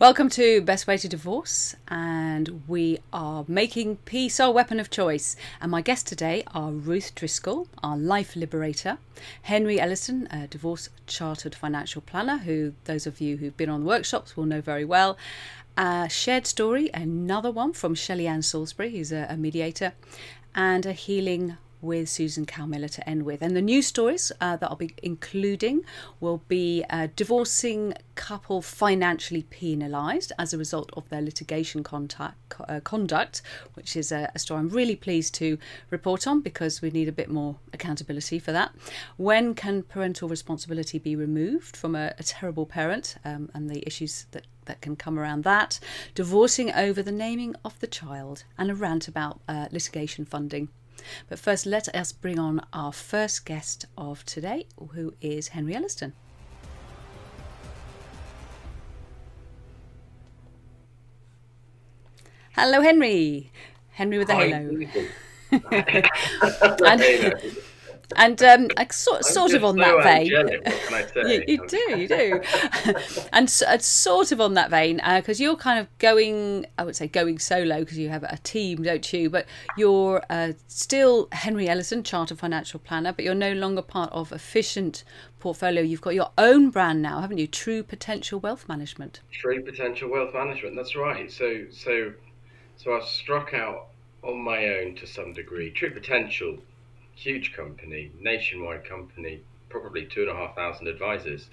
Welcome to Best Way to Divorce, and we are making peace our weapon of choice. And my guests today are Ruth Driscoll, our life liberator, Henry Ellison, a divorce chartered financial planner, who those of you who've been on the workshops will know very well. A shared story, another one from Shelley Ann Salisbury, who's a, a mediator, and a healing with Susan Calmiller to end with. And the news stories uh, that I'll be including will be a divorcing couple financially penalised as a result of their litigation contact, uh, conduct, which is a, a, story I'm really pleased to report on because we need a bit more accountability for that. When can parental responsibility be removed from a, a terrible parent um, and the issues that that can come around that, divorcing over the naming of the child, and a rant about uh, litigation funding. But first, let us bring on our first guest of today, who is Henry Elliston. Hello, Henry. Henry with a halo. and, and um, sort, sort of on that vein. you, you do, you do. and uh, sort of on that vein, because uh, you're kind of going, I would say going solo because you have a team, don't you? But you're uh, still Henry Ellison, Chartered Financial Planner, but you're no longer part of Efficient Portfolio. You've got your own brand now, haven't you? True Potential Wealth Management. True Potential Wealth Management, that's right. So, so, so I've struck out on my own to some degree. True Potential huge company, nationwide company, probably two and a half thousand advisors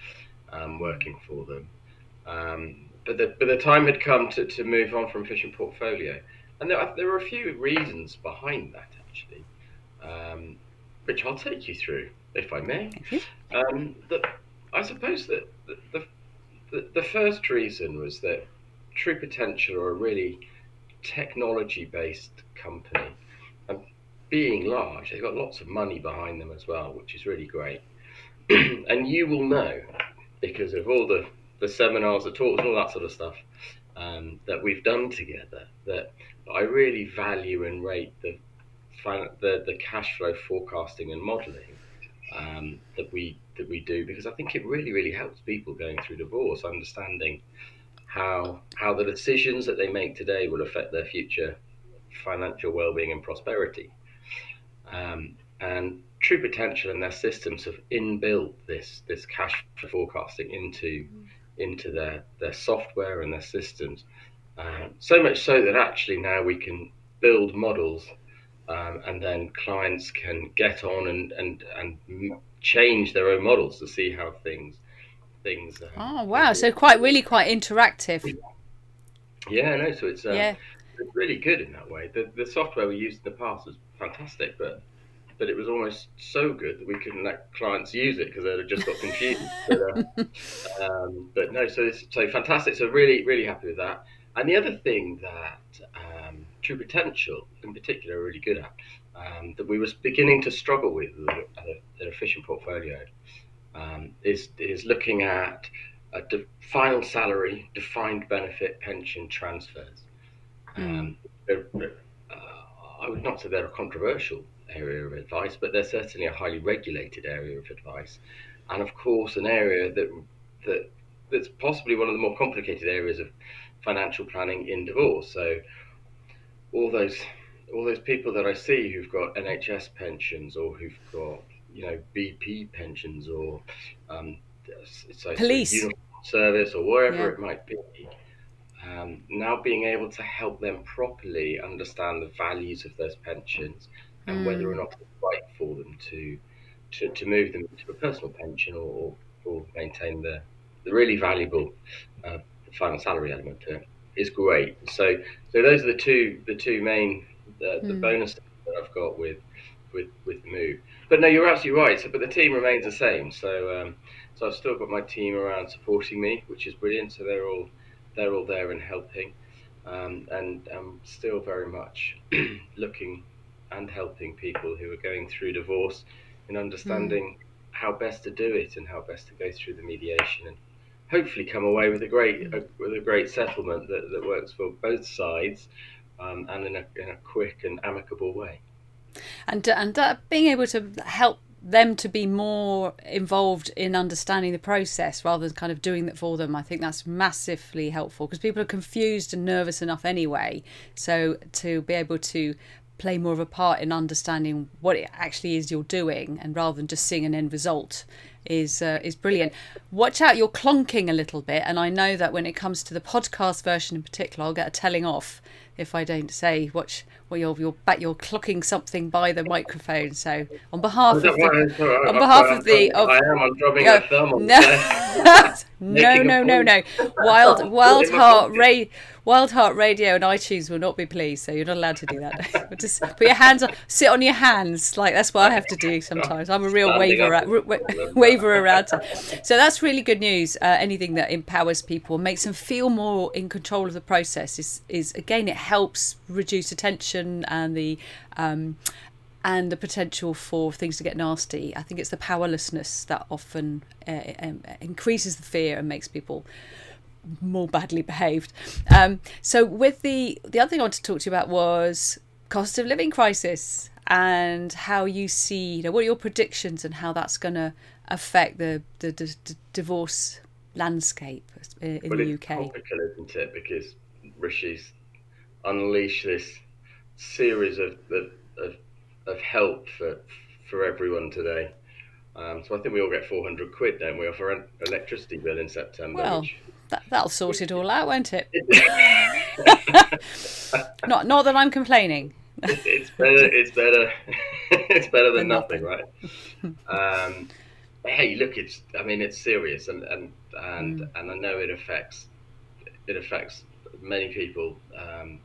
um, working for them. Um, but the but the time had come to, to move on from Efficient Portfolio, and there, there were a few reasons behind that actually, um, which I'll take you through if I may. Um, the, I suppose that the, the the first reason was that True Potential are a really technology based company being large, they've got lots of money behind them as well, which is really great. and you will know because of all the, the seminars, the talks, and all that sort of stuff um, that we've done together that I really value and rate the the, the cash flow forecasting and modelling um, that we that we do because I think it really really helps people going through divorce understanding how how the decisions that they make today will affect their future financial well-being and prosperity. Um, and True Potential and their systems have inbuilt this this cash forecasting into mm. into their their software and their systems. Uh, so much so that actually now we can build models, um, and then clients can get on and and and change their own models to see how things things. Uh, oh wow! So quite really quite interactive. Yeah, no. So it's um, yeah. it's really good in that way. The the software we used in the past was fantastic, but but it was almost so good that we couldn't let clients use it because they'd have just got confused. but, uh, um, but, no, so it's so fantastic. So really, really happy with that. And the other thing that um, True Potential, in particular, are really good at, um, that we was beginning to struggle with at an efficient portfolio, um, is is looking at a de- final salary, defined benefit, pension transfers. Mm. I would not say they're a controversial area of advice, but they're certainly a highly regulated area of advice, and of course an area that that that's possibly one of the more complicated areas of financial planning in divorce. So all those all those people that I see who've got NHS pensions or who've got you know BP pensions or um, so police service or wherever yeah. it might be um, now being able to help them properly understand the values of those pensions and mm. whether or not it's right for them to, to, to move them to a personal pension or, or maintain the, the really valuable uh, final salary element to it is great. So, so those are the two the two main uh, the mm. bonuses that I've got with with with the move. But no, you're absolutely right. So, but the team remains the same. So, um, so I've still got my team around supporting me, which is brilliant. So they're all they're all there and helping, um, and I'm still very much looking and helping people who are going through divorce in understanding mm. how best to do it and how best to go through the mediation and hopefully come away with a great a, with a great settlement that, that works for both sides um, and in a, in a quick and amicable way. And and uh, being able to help them to be more involved in understanding the process rather than kind of doing that for them. I think that's massively helpful because people are confused and nervous enough anyway. So to be able to play more of a part in understanding what it actually is you're doing and rather than just seeing an end result is uh, is brilliant. Watch out, you're clonking a little bit, and I know that when it comes to the podcast version in particular, I'll get a telling off if I don't say watch well, you're you're back, you're clocking something by the microphone. So on behalf of the, on behalf of the, of, I am. I'm dropping uh, thumb on no, no, no, no, no. Wild Wild Heart Radio, Wild Heart Radio, and iTunes will not be pleased. So you're not allowed to do that. Just put your hands on, sit on your hands. Like that's what I have to do sometimes. I'm a real waver, waver around. So that's really good news. Uh, anything that empowers people, makes them feel more in control of the process, is is again it helps reduce attention and the um, and the potential for things to get nasty. I think it's the powerlessness that often uh, um, increases the fear and makes people more badly behaved. Um, so, with the the other thing I wanted to talk to you about was cost of living crisis and how you see, you know, what are your predictions and how that's going to affect the the, the, the divorce landscape in, well, the UK. Topical, isn't it? Because Rishi's unleashed this series of, of, of help for, for everyone today. Um, so I think we all get 400 quid, don't we, off our electricity bill in September. Well, which... that, that'll sort it all out, won't it? not, not that I'm complaining. it's better. It's better. it's better than, nothing, nothing, right? Um, hey, look, it's. I mean, it's serious, and and and mm. and I know it affects. It affects many people. Um,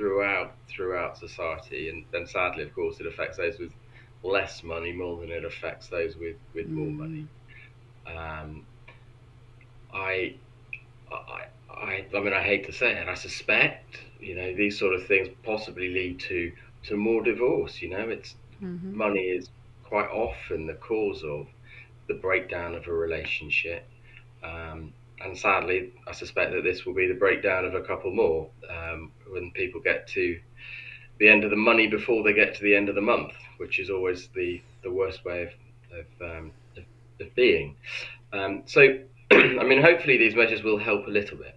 throughout throughout society, and then sadly, of course, it affects those with less money more than it affects those with with mm. more money. Um, I, I, I, I mean, I hate to say it. I suspect, you know, these sort of things possibly lead to to more divorce. You know, it's mm-hmm. money is quite often the cause of the breakdown of a relationship. Um, and sadly, I suspect that this will be the breakdown of a couple more um, when people get to the end of the money before they get to the end of the month, which is always the, the worst way of, of, um, of, of being. Um, so, I mean, hopefully these measures will help a little bit.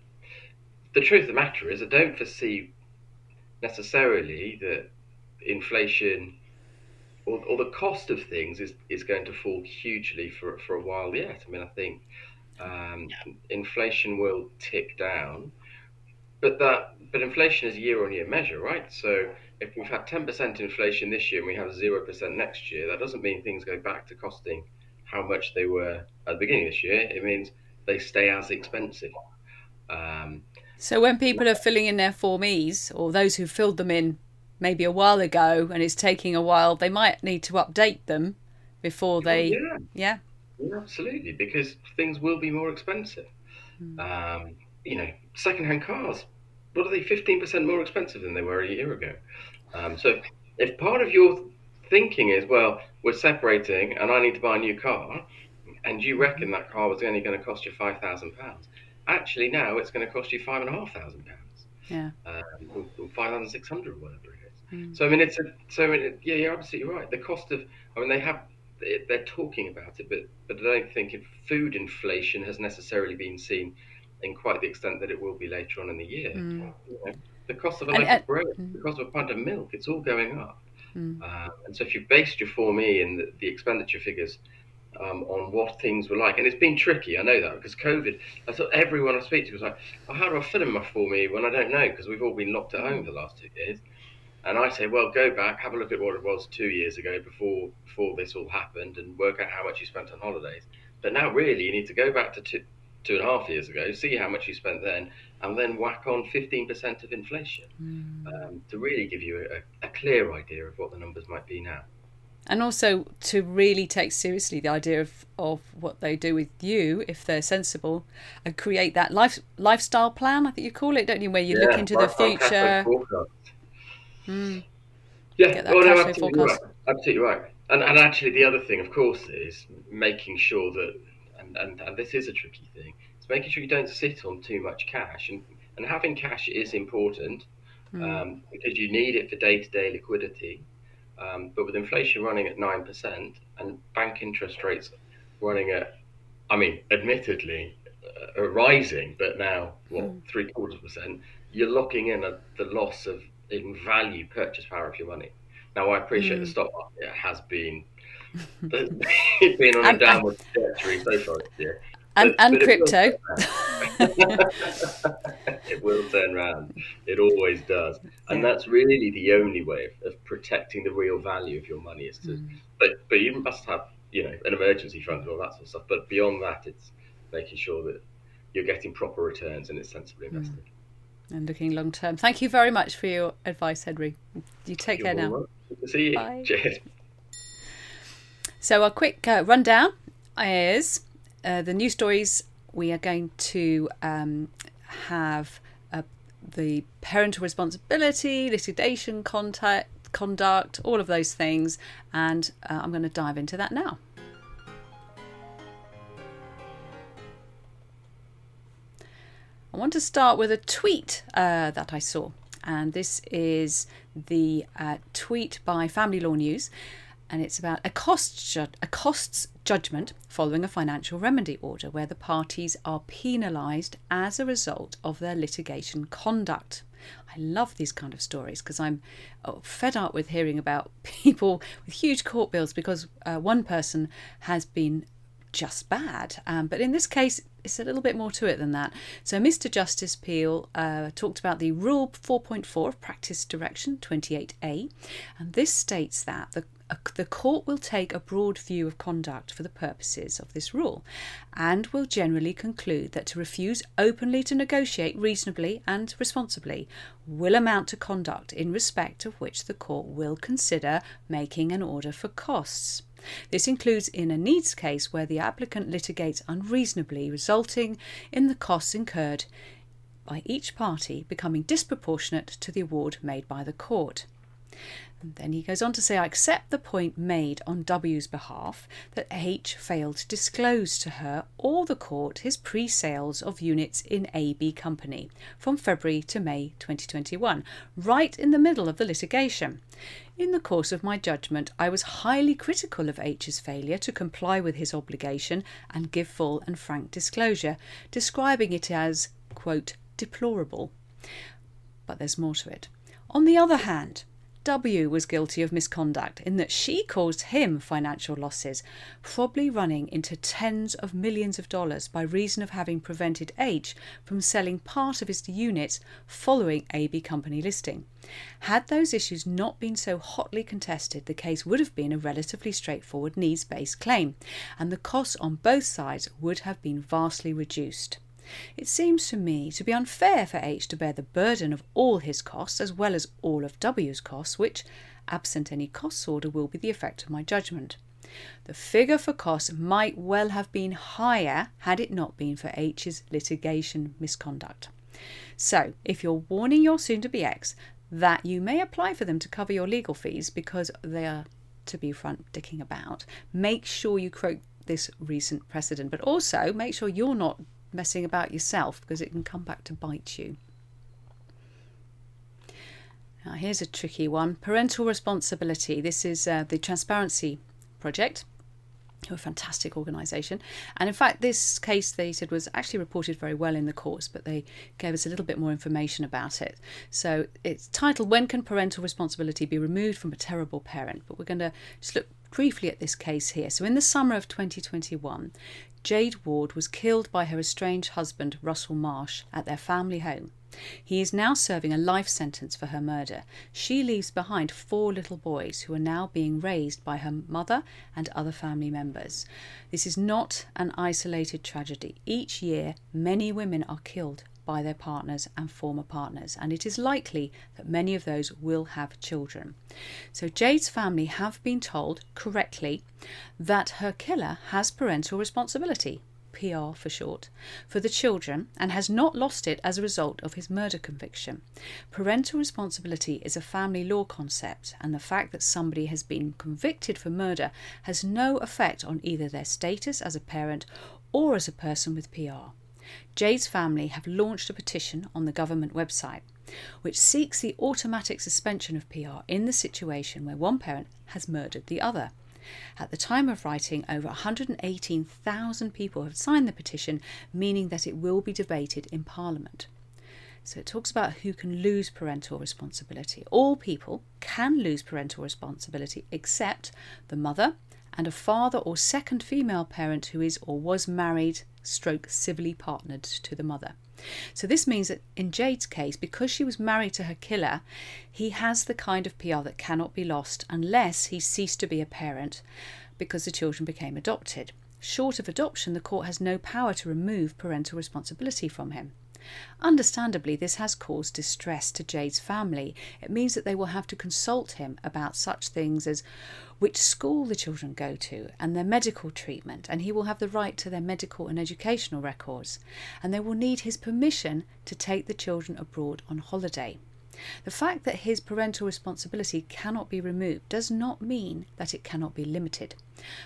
The truth of the matter is, I don't foresee necessarily that inflation or, or the cost of things is, is going to fall hugely for, for a while yet. I mean, I think um, inflation will tick down, but that but inflation is a year-on-year measure, right? So if we've had 10% inflation this year and we have 0% next year, that doesn't mean things go back to costing how much they were at the beginning of this year. It means they stay as expensive. Um, so when people are filling in their Form Es, or those who filled them in maybe a while ago and it's taking a while, they might need to update them before they. Yeah. yeah? Absolutely, because things will be more expensive. Mm. Um, you know, second-hand cars, what are they? Fifteen percent more expensive than they were a year ago. Um, so, if part of your thinking is, well, we're separating, and I need to buy a new car, and you reckon that car was only going to cost you five thousand pounds, actually now it's going to cost you five and a half thousand pounds. Yeah. Um, or, or five thousand six hundred, whatever it is. Mm. So I mean, it's a, so I mean, yeah, you're absolutely right. The cost of, I mean, they have they're talking about it, but but I don't think food inflation has necessarily been seen in quite the extent that it will be later on in the year. Mm. You know, the cost of a loaf of bread, mm. the cost of a pint of milk, it's all going up. Mm. Uh, and so if you based your Form E and the, the expenditure figures um, on what things were like, and it's been tricky, I know that, because COVID, I thought everyone I speak to was like, oh, how do I fill in my Form E when I don't know, because we've all been locked at home for the last two years. And I say, well, go back, have a look at what it was two years ago before before this all happened, and work out how much you spent on holidays. But now, really, you need to go back to two, two and a half years ago, see how much you spent then, and then whack on 15% of inflation mm. um, to really give you a, a clear idea of what the numbers might be now. And also to really take seriously the idea of, of what they do with you, if they're sensible, and create that life lifestyle plan. I think you call it, don't you? Where you yeah, look into the future. Mm. Yeah, no, absolutely right. absolutely right. And, and actually, the other thing, of course, is making sure that, and, and, and this is a tricky thing, it's making sure you don't sit on too much cash. And, and having cash is important mm. um, because you need it for day to day liquidity. Um, but with inflation running at 9%, and bank interest rates running at, I mean, admittedly, uh, rising, but now what mm. three quarters percent, you're locking in a, the loss of in value purchase power of your money. Now I appreciate mm. the stock market has been it's been on a downward trajectory so far this year. And, but, and but crypto. It will, turn around. It always does. And that's really the only way of, of, protecting the real value of your money is to, mm. but, but you must have, you know, an emergency fund and all that sort of stuff. But beyond that, it's making sure that you're getting proper returns and it's sensibly mm. invested. Mm. And looking long term. Thank you very much for your advice, Henry. You take you're care now. Good to see you. Bye. Cheers. So, a quick uh, rundown is uh, the news stories. We are going to um, have uh, the parental responsibility, litigation contact, conduct, all of those things, and uh, I'm going to dive into that now. I want to start with a tweet uh, that I saw, and this is the uh, tweet by Family Law News and it's about a cost ju- a costs judgment following a financial remedy order where the parties are penalised as a result of their litigation conduct. I love these kind of stories because I'm oh, fed up with hearing about people with huge court bills because uh, one person has been just bad. Um, but in this case, it's a little bit more to it than that. So, Mr. Justice Peel uh, talked about the Rule 4.4 of Practice Direction 28A, and this states that the the court will take a broad view of conduct for the purposes of this rule and will generally conclude that to refuse openly to negotiate reasonably and responsibly will amount to conduct in respect of which the court will consider making an order for costs. This includes in a needs case where the applicant litigates unreasonably, resulting in the costs incurred by each party becoming disproportionate to the award made by the court. Then he goes on to say, I accept the point made on W's behalf that H failed to disclose to her or the court his pre sales of units in AB Company from February to May 2021, right in the middle of the litigation. In the course of my judgment, I was highly critical of H's failure to comply with his obligation and give full and frank disclosure, describing it as, quote, deplorable. But there's more to it. On the other hand, W was guilty of misconduct in that she caused him financial losses, probably running into tens of millions of dollars by reason of having prevented H from selling part of his units following AB company listing. Had those issues not been so hotly contested, the case would have been a relatively straightforward needs based claim, and the costs on both sides would have been vastly reduced. It seems to me to be unfair for H to bear the burden of all his costs as well as all of W's costs, which, absent any costs order, will be the effect of my judgment. The figure for costs might well have been higher had it not been for H's litigation misconduct. So, if you're warning your soon to be ex that you may apply for them to cover your legal fees because they are to be front dicking about, make sure you quote this recent precedent, but also make sure you're not messing about yourself because it can come back to bite you. Now, here's a tricky one parental responsibility. This is uh, the Transparency Project. a fantastic organisation. And in fact, this case they said was actually reported very well in the courts, but they gave us a little bit more information about it. So it's titled When Can Parental Responsibility Be Removed from a Terrible Parent? But we're going to just look briefly at this case here. So, in the summer of 2021, Jade Ward was killed by her estranged husband, Russell Marsh, at their family home. He is now serving a life sentence for her murder. She leaves behind four little boys who are now being raised by her mother and other family members. This is not an isolated tragedy. Each year, many women are killed by their partners and former partners, and it is likely that many of those will have children. So, Jade's family have been told correctly that her killer has parental responsibility. PR for short, for the children and has not lost it as a result of his murder conviction. Parental responsibility is a family law concept, and the fact that somebody has been convicted for murder has no effect on either their status as a parent or as a person with PR. Jade's family have launched a petition on the government website which seeks the automatic suspension of PR in the situation where one parent has murdered the other. At the time of writing, over 118,000 people have signed the petition, meaning that it will be debated in Parliament. So it talks about who can lose parental responsibility. All people can lose parental responsibility except the mother and a father or second female parent who is or was married stroke civilly partnered to the mother. So this means that in Jade's case, because she was married to her killer, he has the kind of PR that cannot be lost unless he ceased to be a parent because the children became adopted. Short of adoption, the court has no power to remove parental responsibility from him. Understandably, this has caused distress to Jade's family. It means that they will have to consult him about such things as which school the children go to and their medical treatment, and he will have the right to their medical and educational records. And they will need his permission to take the children abroad on holiday. The fact that his parental responsibility cannot be removed does not mean that it cannot be limited.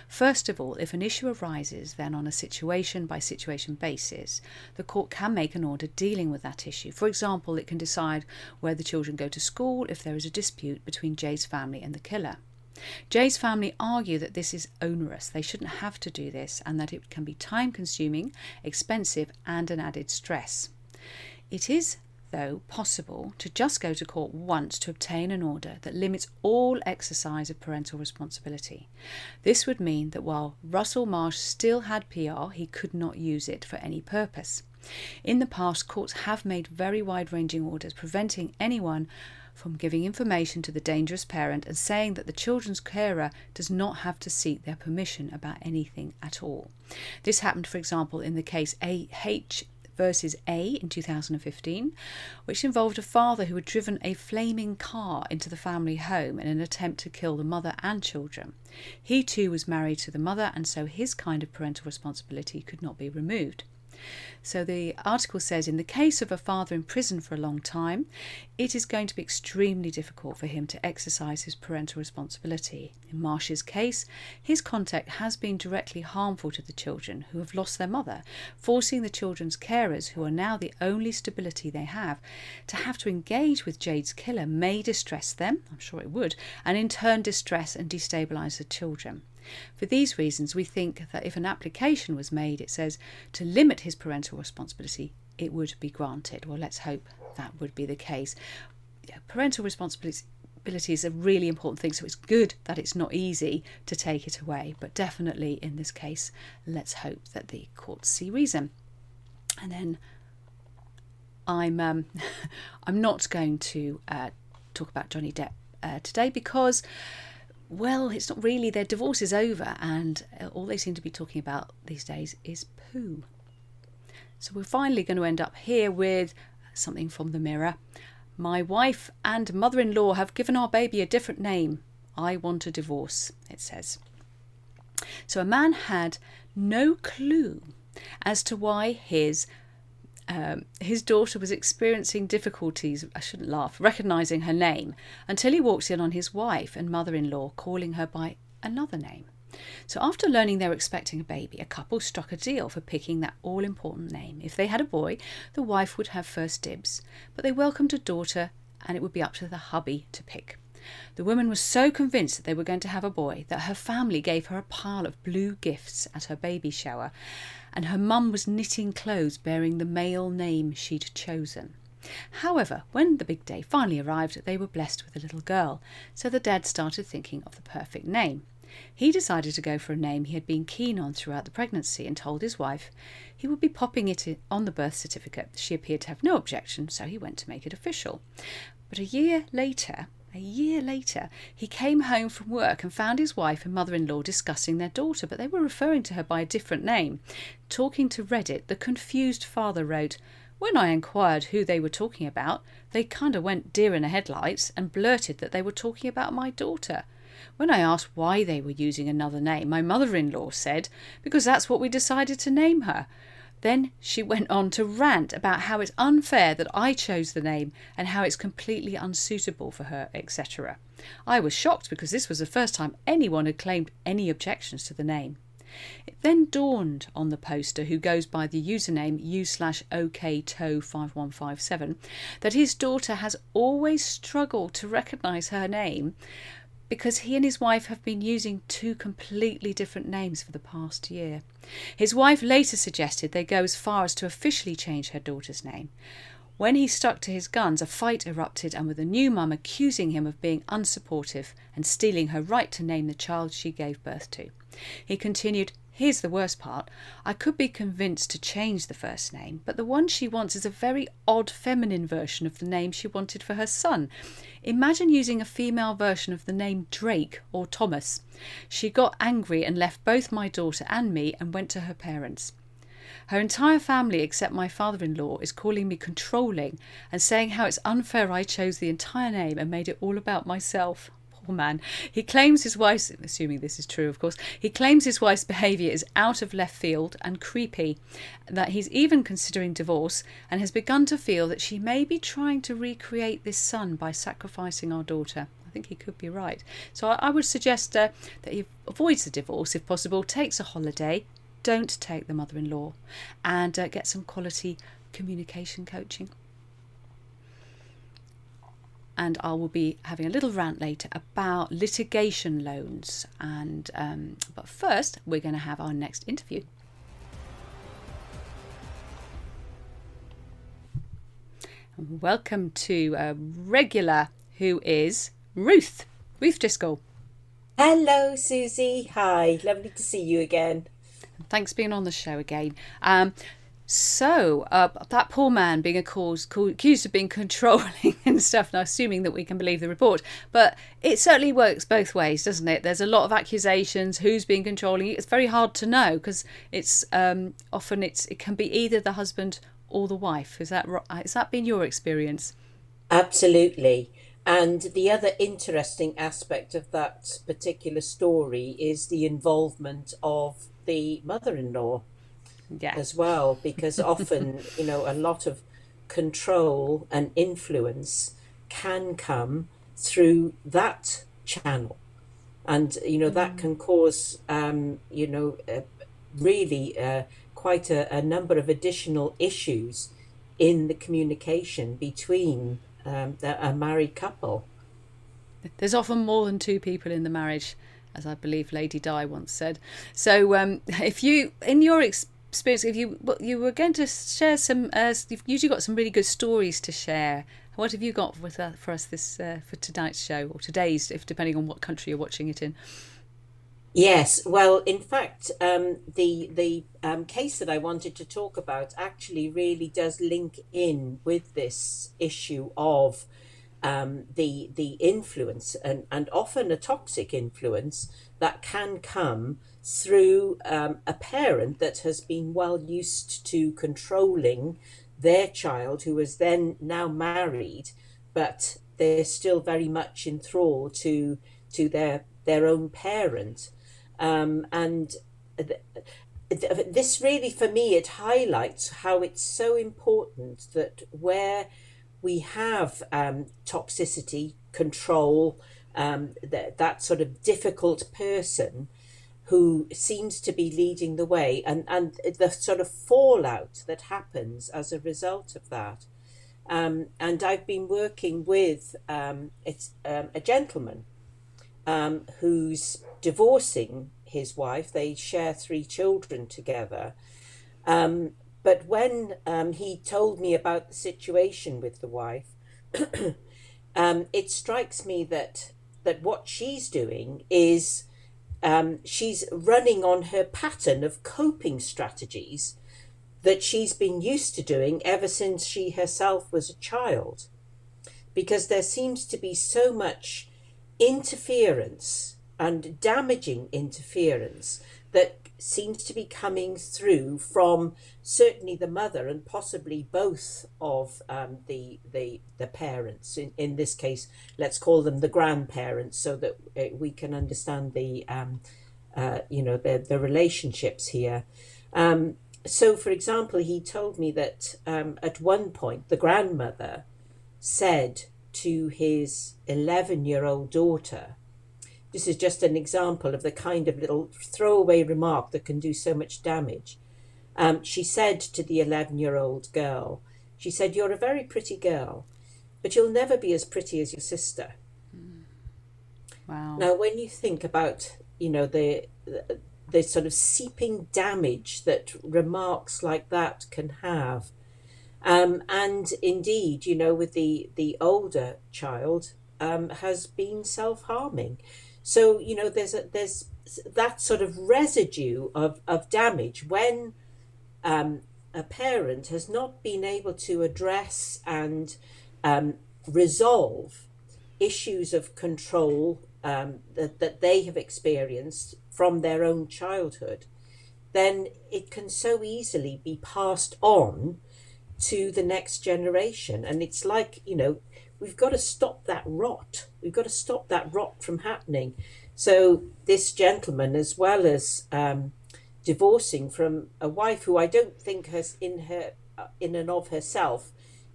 First of all, if an issue arises, then on a situation by situation basis, the court can make an order dealing with that issue. For example, it can decide where the children go to school if there is a dispute between Jade's family and the killer. Jade's family argue that this is onerous, they shouldn't have to do this, and that it can be time consuming, expensive, and an added stress. It is though, possible to just go to court once to obtain an order that limits all exercise of parental responsibility. This would mean that while Russell Marsh still had PR, he could not use it for any purpose. In the past, courts have made very wide ranging orders preventing anyone from giving information to the dangerous parent and saying that the children's carer does not have to seek their permission about anything at all. This happened, for example, in the case A.H versus A in 2015, which involved a father who had driven a flaming car into the family home in an attempt to kill the mother and children. He too was married to the mother, and so his kind of parental responsibility could not be removed. So the article says in the case of a father in prison for a long time, it is going to be extremely difficult for him to exercise his parental responsibility. In Marsh's case, his contact has been directly harmful to the children who have lost their mother, forcing the children's carers, who are now the only stability they have, to have to engage with Jade's killer may distress them, I'm sure it would, and in turn distress and destabilise the children. For these reasons, we think that if an application was made, it says to limit his parental responsibility, it would be granted. Well, let's hope that would be the case. Parental responsibility is a really important thing, so it's good that it's not easy to take it away. But definitely in this case, let's hope that the courts see reason. And then I'm um, I'm not going to uh, talk about Johnny Depp uh, today because well, it's not really. Their divorce is over, and uh, all they seem to be talking about these days is poo. So we're finally going to end up here with something from the mirror. My wife and mother in law have given our baby a different name. I want a divorce, it says. So a man had no clue as to why his um, his daughter was experiencing difficulties, I shouldn't laugh, recognising her name until he walks in on his wife and mother in law calling her by another name. So, after learning they were expecting a baby, a couple struck a deal for picking that all important name. If they had a boy, the wife would have first dibs, but they welcomed a daughter and it would be up to the hubby to pick. The woman was so convinced that they were going to have a boy that her family gave her a pile of blue gifts at her baby shower, and her mum was knitting clothes bearing the male name she'd chosen. However, when the big day finally arrived, they were blessed with a little girl, so the dad started thinking of the perfect name. He decided to go for a name he had been keen on throughout the pregnancy and told his wife he would be popping it on the birth certificate. She appeared to have no objection, so he went to make it official. But a year later, a year later, he came home from work and found his wife and mother in law discussing their daughter, but they were referring to her by a different name. Talking to Reddit, the confused father wrote, When I inquired who they were talking about, they kind of went deer in the headlights and blurted that they were talking about my daughter. When I asked why they were using another name, my mother in law said, Because that's what we decided to name her. Then she went on to rant about how it's unfair that I chose the name and how it's completely unsuitable for her, etc. I was shocked because this was the first time anyone had claimed any objections to the name. It then dawned on the poster, who goes by the username u slash okto5157, that his daughter has always struggled to recognise her name because he and his wife have been using two completely different names for the past year. His wife later suggested they go as far as to officially change her daughter's name. When he stuck to his guns, a fight erupted, and with the new mum accusing him of being unsupportive and stealing her right to name the child she gave birth to. He continued, Here's the worst part. I could be convinced to change the first name, but the one she wants is a very odd feminine version of the name she wanted for her son. Imagine using a female version of the name Drake or Thomas. She got angry and left both my daughter and me and went to her parents. Her entire family, except my father in law, is calling me controlling and saying how it's unfair I chose the entire name and made it all about myself man. He claims his wife's, assuming this is true, of course, he claims his wife's behaviour is out of left field and creepy, that he's even considering divorce and has begun to feel that she may be trying to recreate this son by sacrificing our daughter. I think he could be right. So I, I would suggest uh, that he avoids the divorce if possible, takes a holiday, don't take the mother in law, and uh, get some quality communication coaching and I will be having a little rant later about litigation loans. And um, but first, we're going to have our next interview. Welcome to a regular who is Ruth, Ruth Driscoll. Hello, Susie. Hi, lovely to see you again. Thanks for being on the show again. Um, so uh, that poor man being accused, accused of being controlling and stuff, now assuming that we can believe the report, but it certainly works both ways, doesn't it? There's a lot of accusations. Who's being controlling? It's very hard to know because it's um, often it's it can be either the husband or the wife. Is that has that been your experience? Absolutely. And the other interesting aspect of that particular story is the involvement of the mother-in-law yeah. as well, because often, you know, a lot of control and influence can come through that channel. And, you know, mm. that can cause, um, you know, uh, really uh, quite a, a, number of additional issues in the communication between um, the, a married couple. There's often more than two people in the marriage, as I believe Lady Di once said. So, um, if you, in your experience, experience if you you were going to share some uh, you've usually got some really good stories to share. What have you got with, uh, for us this uh, for tonight's show or today's if depending on what country you're watching it in? Yes well in fact um, the the um, case that i wanted to talk about actually really does link in with this issue of um, the the influence and, and often a toxic influence that can come through um, a parent that has been well used to controlling their child, who is then now married, but they're still very much enthralled to to their their own parent, um, and. Th- this really, for me, it highlights how it's so important that where we have um, toxicity, control, um, that, that sort of difficult person, who seems to be leading the way and, and the sort of fallout that happens as a result of that. Um, and I've been working with um, it's um, a gentleman um, who's divorcing his wife. They share three children together. Um, but when um, he told me about the situation with the wife, it strikes me that that what she's doing is um, she's running on her pattern of coping strategies that she's been used to doing ever since she herself was a child. Because there seems to be so much interference and damaging interference that seems to be coming through from certainly the mother and possibly both of um, the, the the parents. In, in this case, let's call them the grandparents, so that uh, we can understand the um, uh, you know the the relationships here. Um, so, for example, he told me that um, at one point the grandmother said to his eleven year old daughter this is just an example of the kind of little throwaway remark that can do so much damage. Um, she said to the 11 year old girl, she said, You're a very pretty girl, but you'll never be as pretty as your sister. Mm. Wow. Now, when you think about, you know, the, the the sort of seeping damage that remarks like that can have, um, and indeed, you know, with the the older child um, has been self harming, so you know, there's a there's that sort of residue of of damage when um, a parent has not been able to address and um, resolve issues of control um, that, that they have experienced from their own childhood, then it can so easily be passed on to the next generation. And it's like, you know, we've got to stop that rot. We've got to stop that rot from happening. So, this gentleman, as well as um, divorcing from a wife who I don't think has in her uh, in and of herself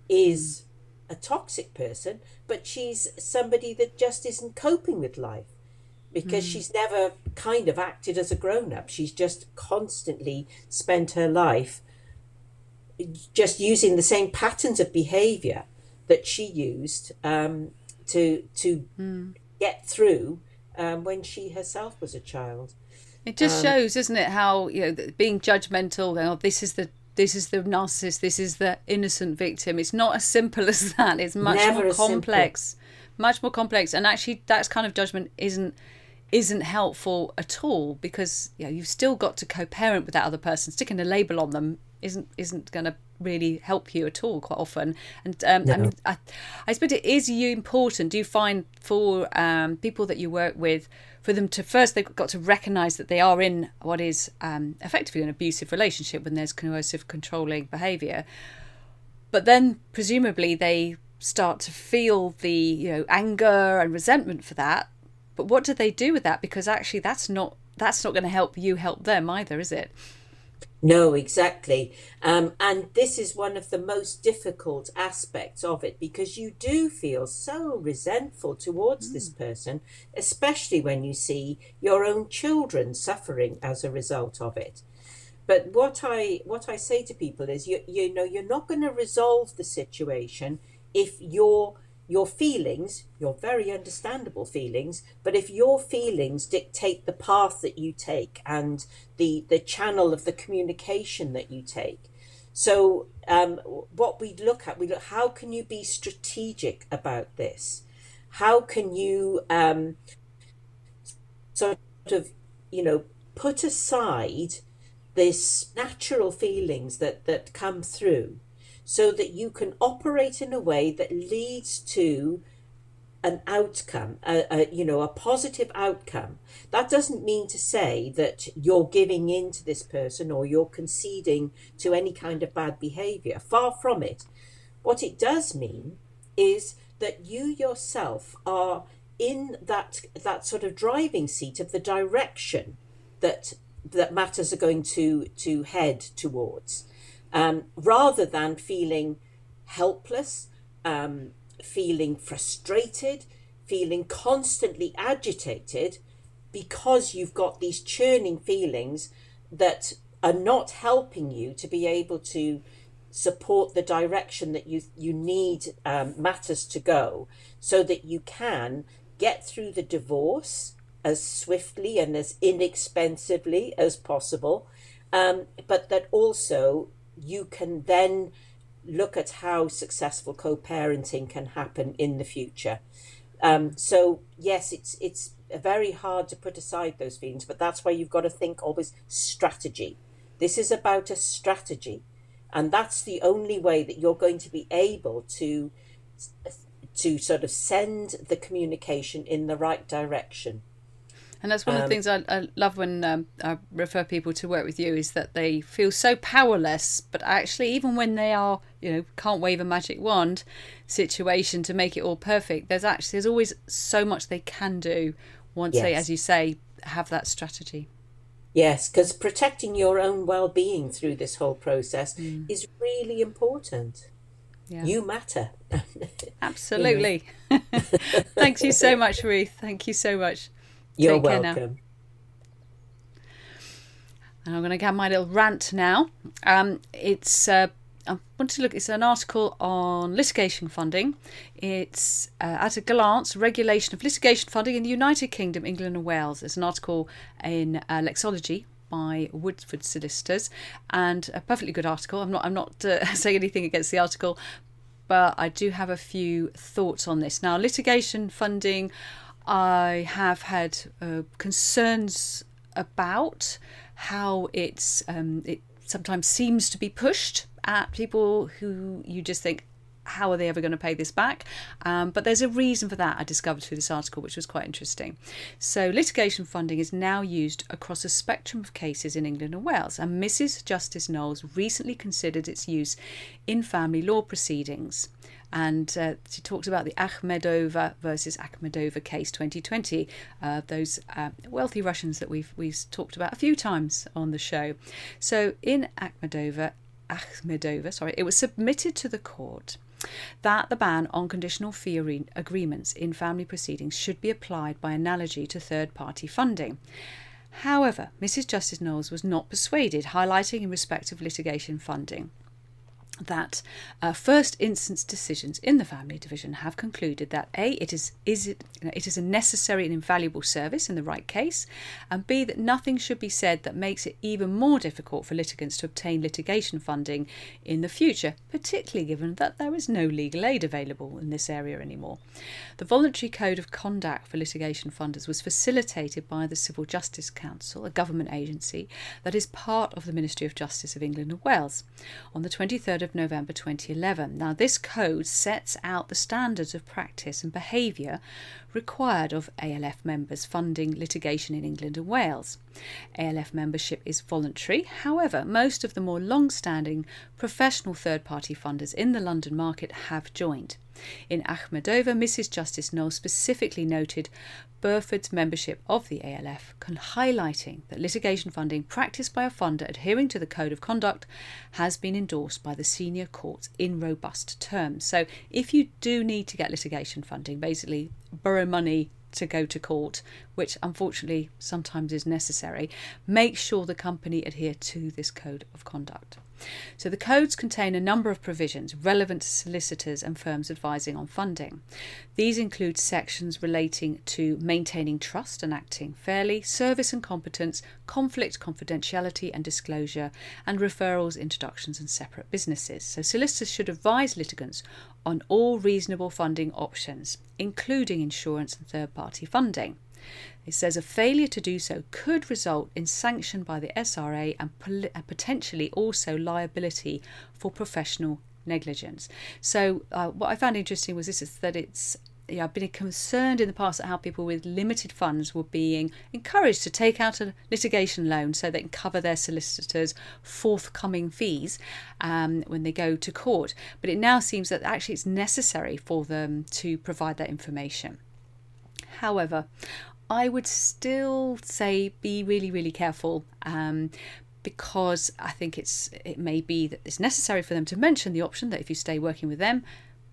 is a toxic person, but she's somebody that just isn't coping with life because mm. she's never kind of acted as a grown up. She's just constantly spent her life just using the same patterns of behavior that she used um, to to mm. get through um, when she herself was a child. It just um, shows, isn't it, how you know being judgmental. Oh, this is the this is the narcissist. This is the innocent victim. It's not as simple as that. It's much more complex, simple. much more complex. And actually, that kind of judgment isn't isn't helpful at all because you know, you've still got to co-parent with that other person. Sticking a label on them isn't isn't going to really help you at all quite often. And um, no. I, mean, I, I suppose it is you important. Do you find for um, people that you work with? for them to first they've got to recognize that they are in what is um, effectively an abusive relationship when there's coercive controlling behavior but then presumably they start to feel the you know anger and resentment for that but what do they do with that because actually that's not that's not going to help you help them either is it no, exactly. Um, and this is one of the most difficult aspects of it because you do feel so resentful towards mm. this person, especially when you see your own children suffering as a result of it. But what I what I say to people is you you know you're not going to resolve the situation if you're your feelings, your very understandable feelings, but if your feelings dictate the path that you take and the, the channel of the communication that you take. So, um, what we look at, we look, how can you be strategic about this? How can you um, sort of, you know, put aside this natural feelings that, that come through so that you can operate in a way that leads to an outcome, a, a, you know, a positive outcome. That doesn't mean to say that you're giving in to this person or you're conceding to any kind of bad behavior. Far from it. What it does mean is that you yourself are in that that sort of driving seat of the direction that that matters are going to to head towards um, rather than feeling helpless, um, feeling frustrated, feeling constantly agitated because you've got these churning feelings that are not helping you to be able to support the direction that you you need um, matters to go so that you can get through the divorce as swiftly and as inexpensively as possible um, but that also you can then look at how successful co-parenting can happen in the future. Um, so yes, it's it's very hard to put aside those feelings, but that's why you've got to think always strategy. This is about a strategy, and that's the only way that you're going to be able to to sort of send the communication in the right direction. And that's one um, of the um, things I, I love when um, I refer people to work with you is that they feel so powerless, but actually, even when they are, you know, can't wave a magic wand situation to make it all perfect, there's actually there's always so much they can do once yes. they, as you say, have that strategy. Yes, because protecting your own well-being through this whole process mm. is really important. Yeah. You matter. Absolutely. Thanks you so much, Ruth. Thank you so much. You're Take welcome. And I'm going to get my little rant now. Um, it's uh, I want to look. It's an article on litigation funding. It's uh, at a glance regulation of litigation funding in the United Kingdom, England, and Wales. It's an article in uh, Lexology by Woodford Solicitors, and a perfectly good article. I'm not. I'm not uh, saying anything against the article, but I do have a few thoughts on this. Now, litigation funding, I have had uh, concerns about how it's um, it sometimes seems to be pushed at people who you just think how are they ever going to pay this back? Um, but there's a reason for that I discovered through this article, which was quite interesting. So, litigation funding is now used across a spectrum of cases in England and Wales, and Mrs. Justice Knowles recently considered its use in family law proceedings. And uh, she talks about the Akhmedova versus Akhmedova case 2020, uh, those uh, wealthy Russians that we've, we've talked about a few times on the show. So, in Akhmedova, Akhmedova, sorry, it was submitted to the court that the ban on conditional fee agreements in family proceedings should be applied by analogy to third party funding. However, Mrs. Justice Knowles was not persuaded, highlighting in respect of litigation funding that uh, first instance decisions in the family division have concluded that a it is is it it is a necessary and invaluable service in the right case and b that nothing should be said that makes it even more difficult for litigants to obtain litigation funding in the future particularly given that there is no legal aid available in this area anymore. The voluntary code of conduct for litigation funders was facilitated by the Civil Justice Council a government agency that is part of the Ministry of Justice of England and Wales. On the 23rd of November 2011. Now, this code sets out the standards of practice and behaviour required of ALF members funding litigation in England and Wales. ALF membership is voluntary, however, most of the more long standing professional third party funders in the London market have joined. In Akhmedova, Mrs. Justice Knowles specifically noted Burford's membership of the ALF, highlighting that litigation funding practiced by a funder adhering to the Code of Conduct has been endorsed by the senior courts in robust terms. So, if you do need to get litigation funding, basically borrow money to go to court, which unfortunately sometimes is necessary, make sure the company adhere to this code of conduct. So the codes contain a number of provisions relevant to solicitors and firms advising on funding. These include sections relating to maintaining trust and acting fairly, service and competence, conflict, confidentiality and disclosure, and referrals, introductions, and separate businesses. So solicitors should advise litigants on all reasonable funding options, including insurance and third party funding. It says a failure to do so could result in sanction by the SRA and, potentially also liability for professional negligence. So, uh, what I found interesting was this is that it's yeah, I've been concerned in the past at how people with limited funds were being encouraged to take out a litigation loan so they can cover their solicitors' forthcoming fees um, when they go to court. But it now seems that actually it's necessary for them to provide that information. However, I would still say be really, really careful um, because I think it's it may be that it's necessary for them to mention the option that if you stay working with them,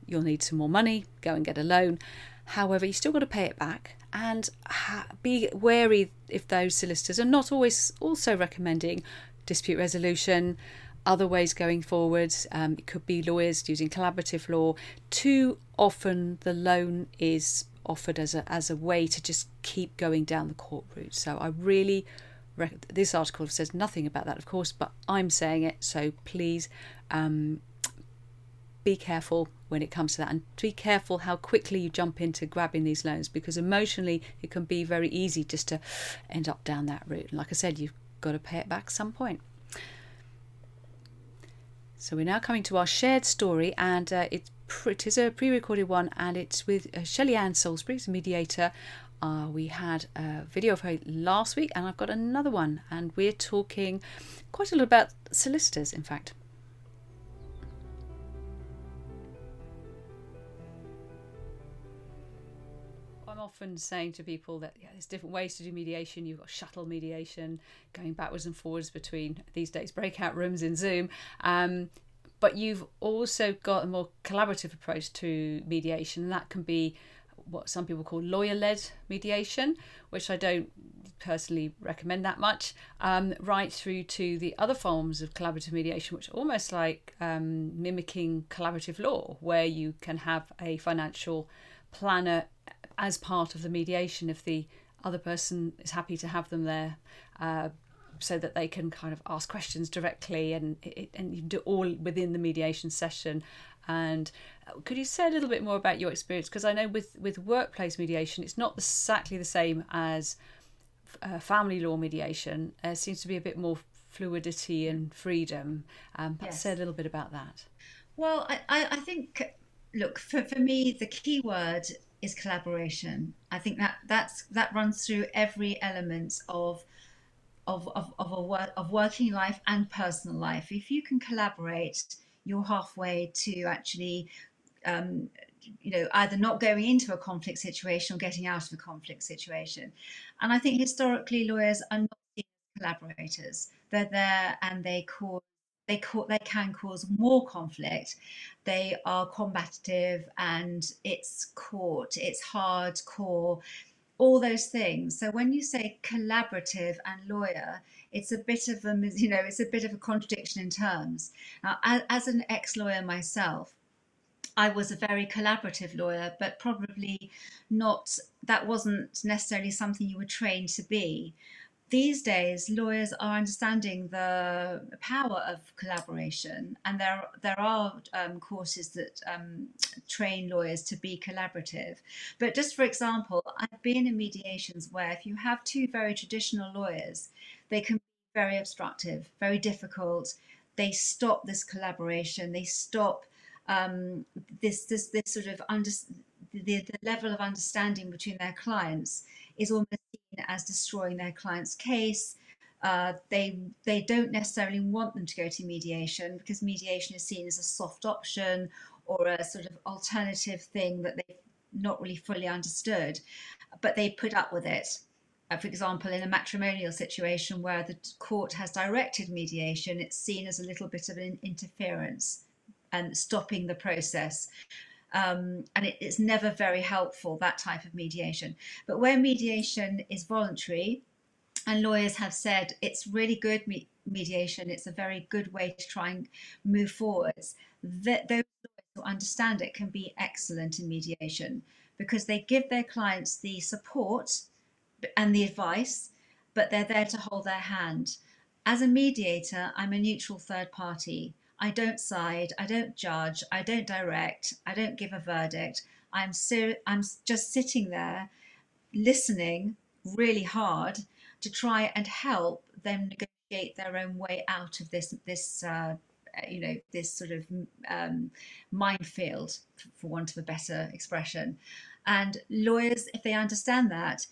you'll need some more money, go and get a loan. However, you still got to pay it back and ha- be wary if those solicitors are not always also recommending dispute resolution, other ways going forward. Um, it could be lawyers using collaborative law. Too often, the loan is offered as a as a way to just keep going down the court route. So I really rec- this article says nothing about that, of course, but I'm saying it. So please um, be careful when it comes to that, and be careful how quickly you jump into grabbing these loans because emotionally it can be very easy just to end up down that route. And like I said, you've got to pay it back some point. So we're now coming to our shared story, and uh, it's it is a pre-recorded one, and it's with uh, Shelley Ann Salisbury, who's a mediator. Uh, we had a video of her last week, and I've got another one, and we're talking quite a lot about solicitors, in fact. I'm often saying to people that yeah, there's different ways to do mediation. You've got shuttle mediation, going backwards and forwards between these days breakout rooms in Zoom. Um, but you've also got a more collaborative approach to mediation, and that can be what some people call lawyer led mediation, which I don't personally recommend that much, um, right through to the other forms of collaborative mediation, which are almost like um, mimicking collaborative law, where you can have a financial planner as part of the mediation if the other person is happy to have them there. Uh, so that they can kind of ask questions directly and it, and you do all within the mediation session. And uh, could you say a little bit more about your experience? Because i know with with workplace mediation it's not exactly the same as uh, family law mediation. There seems to be a bit more fluidity and freedom. Um, perhaps yes. say a little bit about that. Well i, I think look for, for me the key word is collaboration. I think that that's that runs through every element of of, of, of, a work, of working life and personal life. If you can collaborate, you're halfway to actually, um, you know, either not going into a conflict situation or getting out of a conflict situation. And I think historically lawyers are not collaborators. They're there and they cause they, ca- they can cause more conflict. They are combative and it's court, it's hardcore all those things. So when you say collaborative and lawyer, it's a bit of a you know it's a bit of a contradiction in terms. Now, as an ex-lawyer myself, I was a very collaborative lawyer, but probably not. That wasn't necessarily something you were trained to be these days lawyers are understanding the power of collaboration and there there are um, courses that um, train lawyers to be collaborative. But just for example i've been in mediations where if you have two very traditional lawyers they can be very obstructive very difficult. They stop this collaboration. They stop um, this this this sort of under, the, the level of understanding between their clients is almost as destroying their client's case. Uh, they they don't necessarily want them to go to mediation because mediation is seen as a soft option or a sort of alternative thing that they've not really fully understood, but they put up with it. Uh, for example, in a matrimonial situation where the court has directed mediation, it's seen as a little bit of an interference and stopping the process. Um, and it, it's never very helpful, that type of mediation. But where mediation is voluntary, and lawyers have said it's really good me- mediation, it's a very good way to try and move forwards, that those lawyers who understand it can be excellent in mediation because they give their clients the support and the advice, but they're there to hold their hand. As a mediator, I'm a neutral third party. I don't side, I don't judge, I don't direct, I don't give a verdict. I'm ser- I'm just sitting there listening really hard to try and help them negotiate their own way out of this this uh, you know this sort of um, minefield for want of a better expression and lawyers if they understand that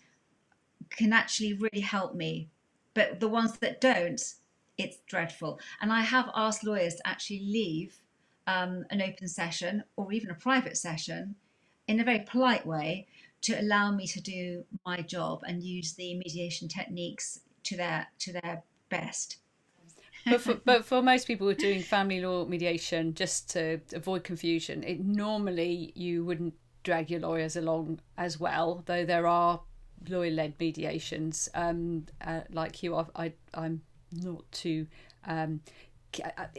can actually really help me but the ones that don't it's dreadful. And I have asked lawyers to actually leave um, an open session or even a private session in a very polite way to allow me to do my job and use the mediation techniques to their to their best. but, for, but for most people who are doing family law mediation, just to avoid confusion, it normally you wouldn't drag your lawyers along as well, though there are lawyer-led mediations. Um, uh, like you, I, I, I'm not to um,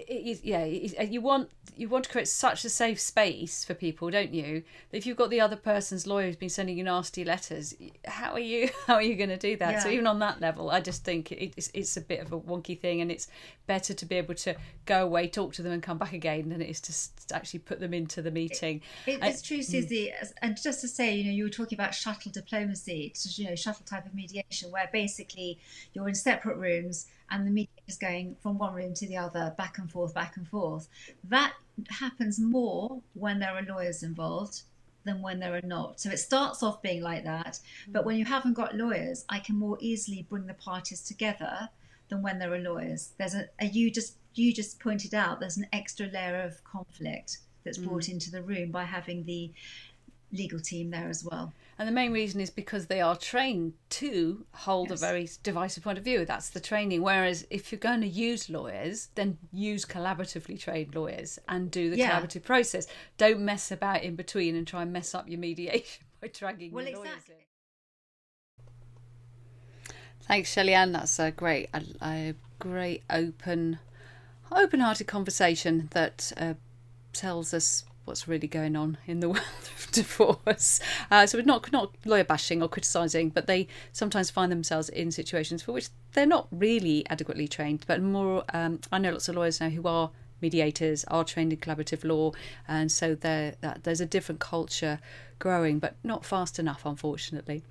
yeah, you want you want to create such a safe space for people, don't you? If you've got the other person's lawyer who's been sending you nasty letters, how are you how are you going to do that? Yeah. So even on that level, I just think it's it's a bit of a wonky thing, and it's better to be able to go away, talk to them, and come back again than it is to actually put them into the meeting. It, it's true, Susie. Mm. And just to say, you know, you were talking about shuttle diplomacy, you know, shuttle type of mediation, where basically you're in separate rooms and the media is going from one room to the other, back and forth, back and forth. That happens more when there are lawyers involved than when there are not. So it starts off being like that, but when you haven't got lawyers, I can more easily bring the parties together than when there are lawyers. There's a, a you just you just pointed out there's an extra layer of conflict that's brought mm. into the room by having the legal team there as well. And the main reason is because they are trained to hold yes. a very divisive point of view. That's the training. Whereas if you're going to use lawyers, then use collaboratively trained lawyers and do the yeah. collaborative process. Don't mess about in between and try and mess up your mediation by dragging Well, lawyers exactly. in. Thanks, Shelley-Ann. That's a great, a, a great open, open-hearted conversation that uh, tells us what's really going on in the world of divorce. Uh, so we're not not lawyer bashing or criticising, but they sometimes find themselves in situations for which they're not really adequately trained. But more, um, I know lots of lawyers now who are mediators, are trained in collaborative law, and so that there's a different culture growing, but not fast enough, unfortunately.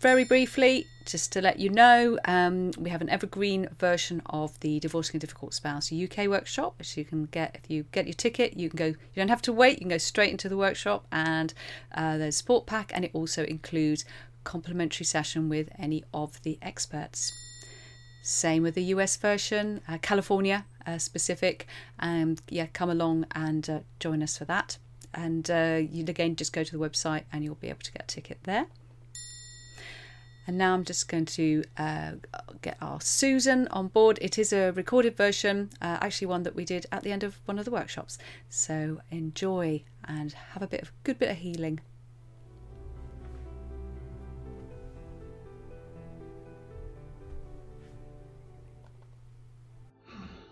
Very briefly, just to let you know, um, we have an evergreen version of the Divorcing a Difficult Spouse UK workshop, which you can get if you get your ticket. You can go. You don't have to wait. You can go straight into the workshop, and uh, there's support pack, and it also includes complimentary session with any of the experts. Same with the US version, uh, California uh, specific. Um, yeah, come along and uh, join us for that. And uh, you again just go to the website and you'll be able to get a ticket there. And now I'm just going to uh, get our Susan on board. It is a recorded version, uh, actually one that we did at the end of one of the workshops. So enjoy and have a bit of good bit of healing.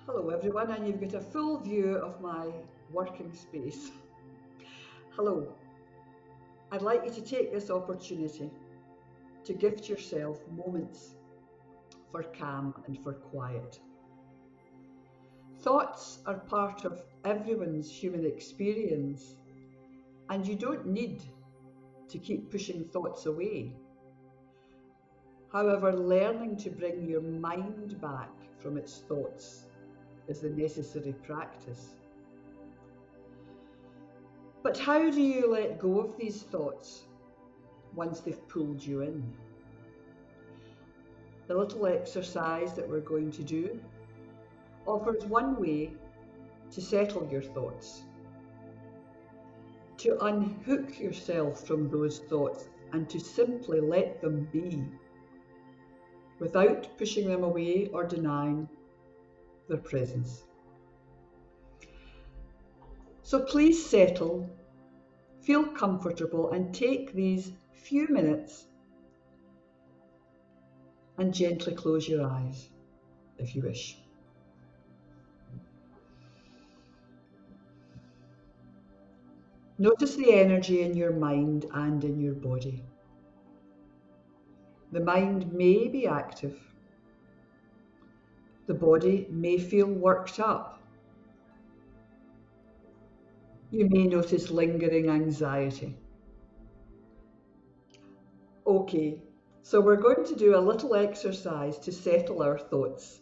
Hello everyone, and you've got a full view of my working space. Hello. I'd like you to take this opportunity to gift yourself moments for calm and for quiet. Thoughts are part of everyone's human experience, and you don't need to keep pushing thoughts away. However, learning to bring your mind back from its thoughts is the necessary practice. But how do you let go of these thoughts once they've pulled you in? The little exercise that we're going to do offers one way to settle your thoughts, to unhook yourself from those thoughts and to simply let them be without pushing them away or denying their presence. So please settle, feel comfortable, and take these few minutes and gently close your eyes if you wish. Notice the energy in your mind and in your body. The mind may be active the body may feel worked up. You may notice lingering anxiety. Okay, so we're going to do a little exercise to settle our thoughts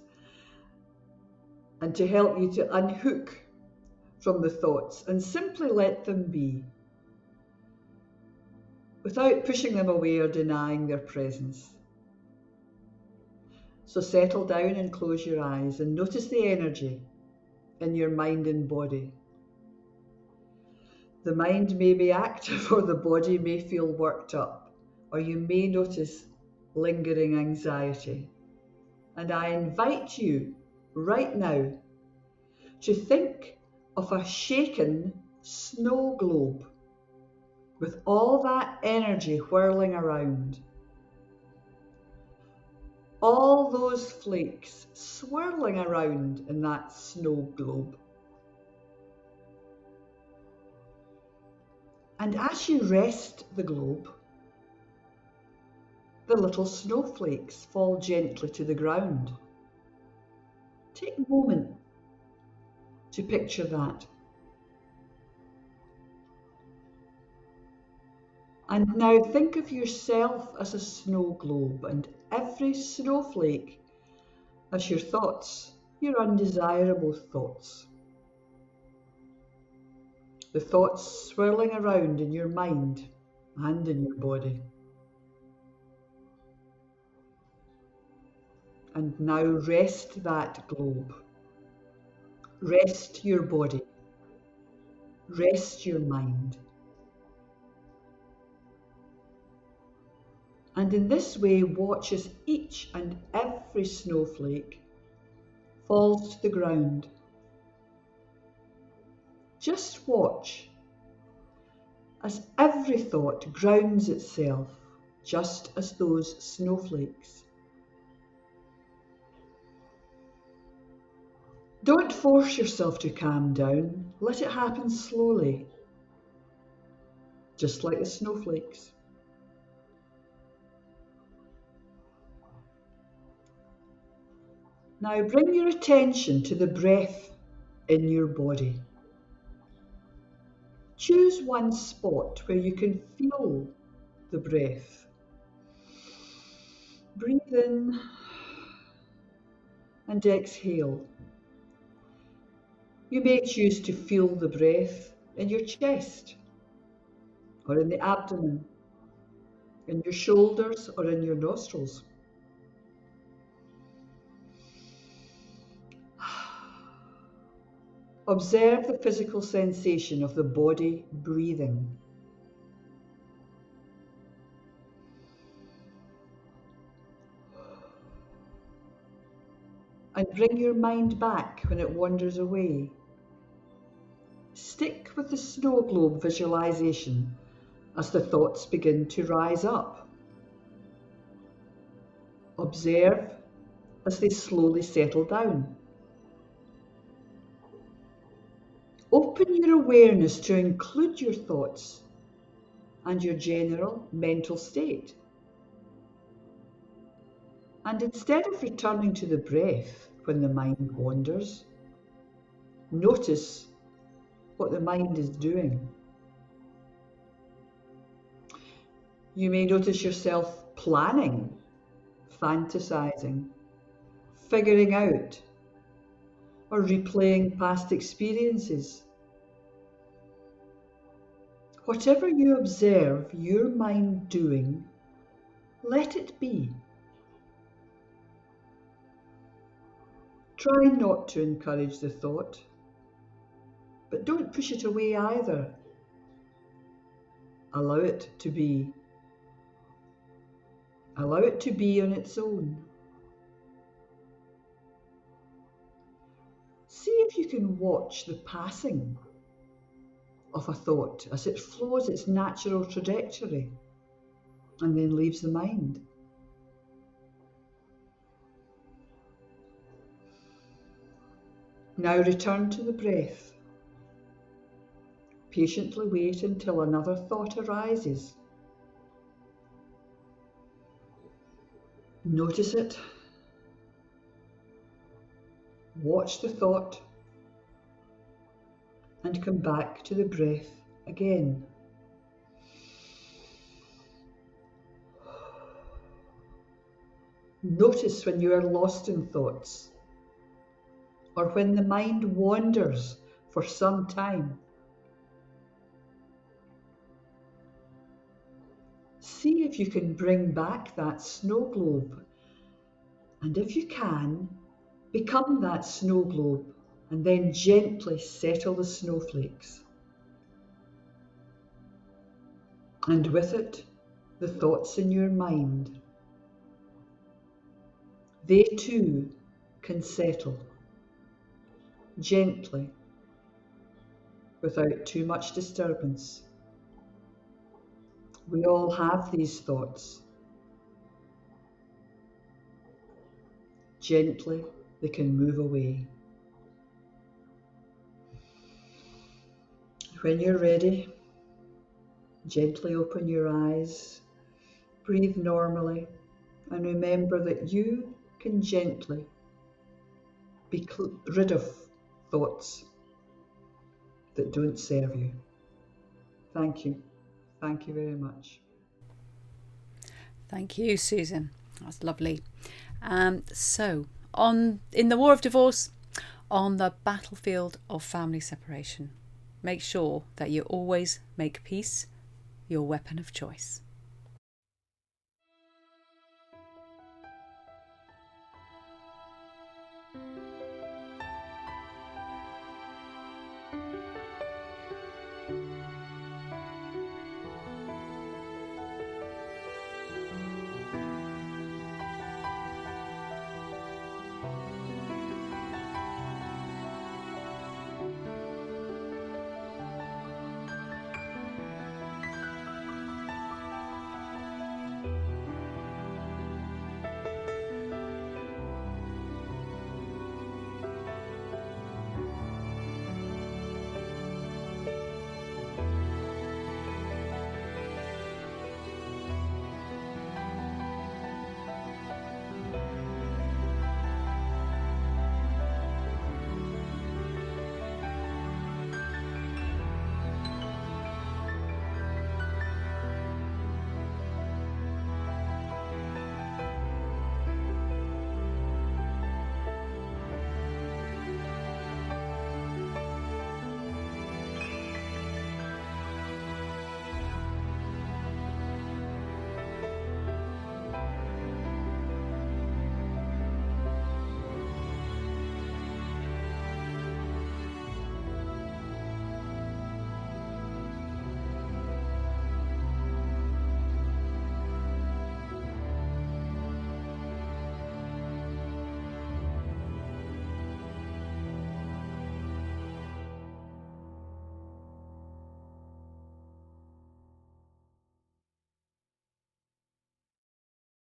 and to help you to unhook from the thoughts and simply let them be without pushing them away or denying their presence. So settle down and close your eyes and notice the energy in your mind and body. The mind may be active or the body may feel worked up, or you may notice lingering anxiety. And I invite you right now to think of a shaken snow globe with all that energy whirling around all those flakes swirling around in that snow globe. And as you rest the globe, the little snowflakes fall gently to the ground. Take a moment to picture that. And now think of yourself as a snow globe and every snowflake as your thoughts, your undesirable thoughts. The thoughts swirling around in your mind and in your body. And now rest that globe. Rest your body. Rest your mind. and in this way watch as each and every snowflake falls to the ground. Just watch as every thought grounds itself just as those snowflakes. Don't force yourself to calm down, let it happen slowly, just like the snowflakes. Now bring your attention to the breath in your body. Choose one spot where you can feel the breath. Breathe in and exhale. You may choose to feel the breath in your chest or in the abdomen, in your shoulders or in your nostrils. Observe the physical sensation of the body breathing. And bring your mind back when it wanders away. Stick with the snow globe visualization as the thoughts begin to rise up. Observe as they slowly settle down. Open your awareness to include your thoughts and your general mental state. And instead of returning to the breath when the mind wanders, notice what the mind is doing. You may notice yourself planning, fantasizing, figuring out, or replaying past experiences. Whatever you observe your mind doing, let it be. Try not to encourage the thought, but don't push it away either. Allow it to be. Allow it to be on its own. See if you can watch the passing of a thought as it flows its natural trajectory and then leaves the mind. Now return to the breath. Patiently wait until another thought arises. Notice it. Watch the thought and come back to the breath again. Notice when you are lost in thoughts or when the mind wanders for some time. See if you can bring back that snow globe. And if you can, become that snow globe and then gently settle the snowflakes. And with it, the thoughts in your mind. They too can settle gently without too much disturbance. We all have these thoughts. Gently, they can move away. When you're ready, gently open your eyes, breathe normally, and remember that you can gently be rid of thoughts that don't serve you. Thank you. Thank you very much. Thank you, Susan. That's lovely. Um, so, on in the war of divorce, on the battlefield of family separation, make sure that you always make peace your weapon of choice.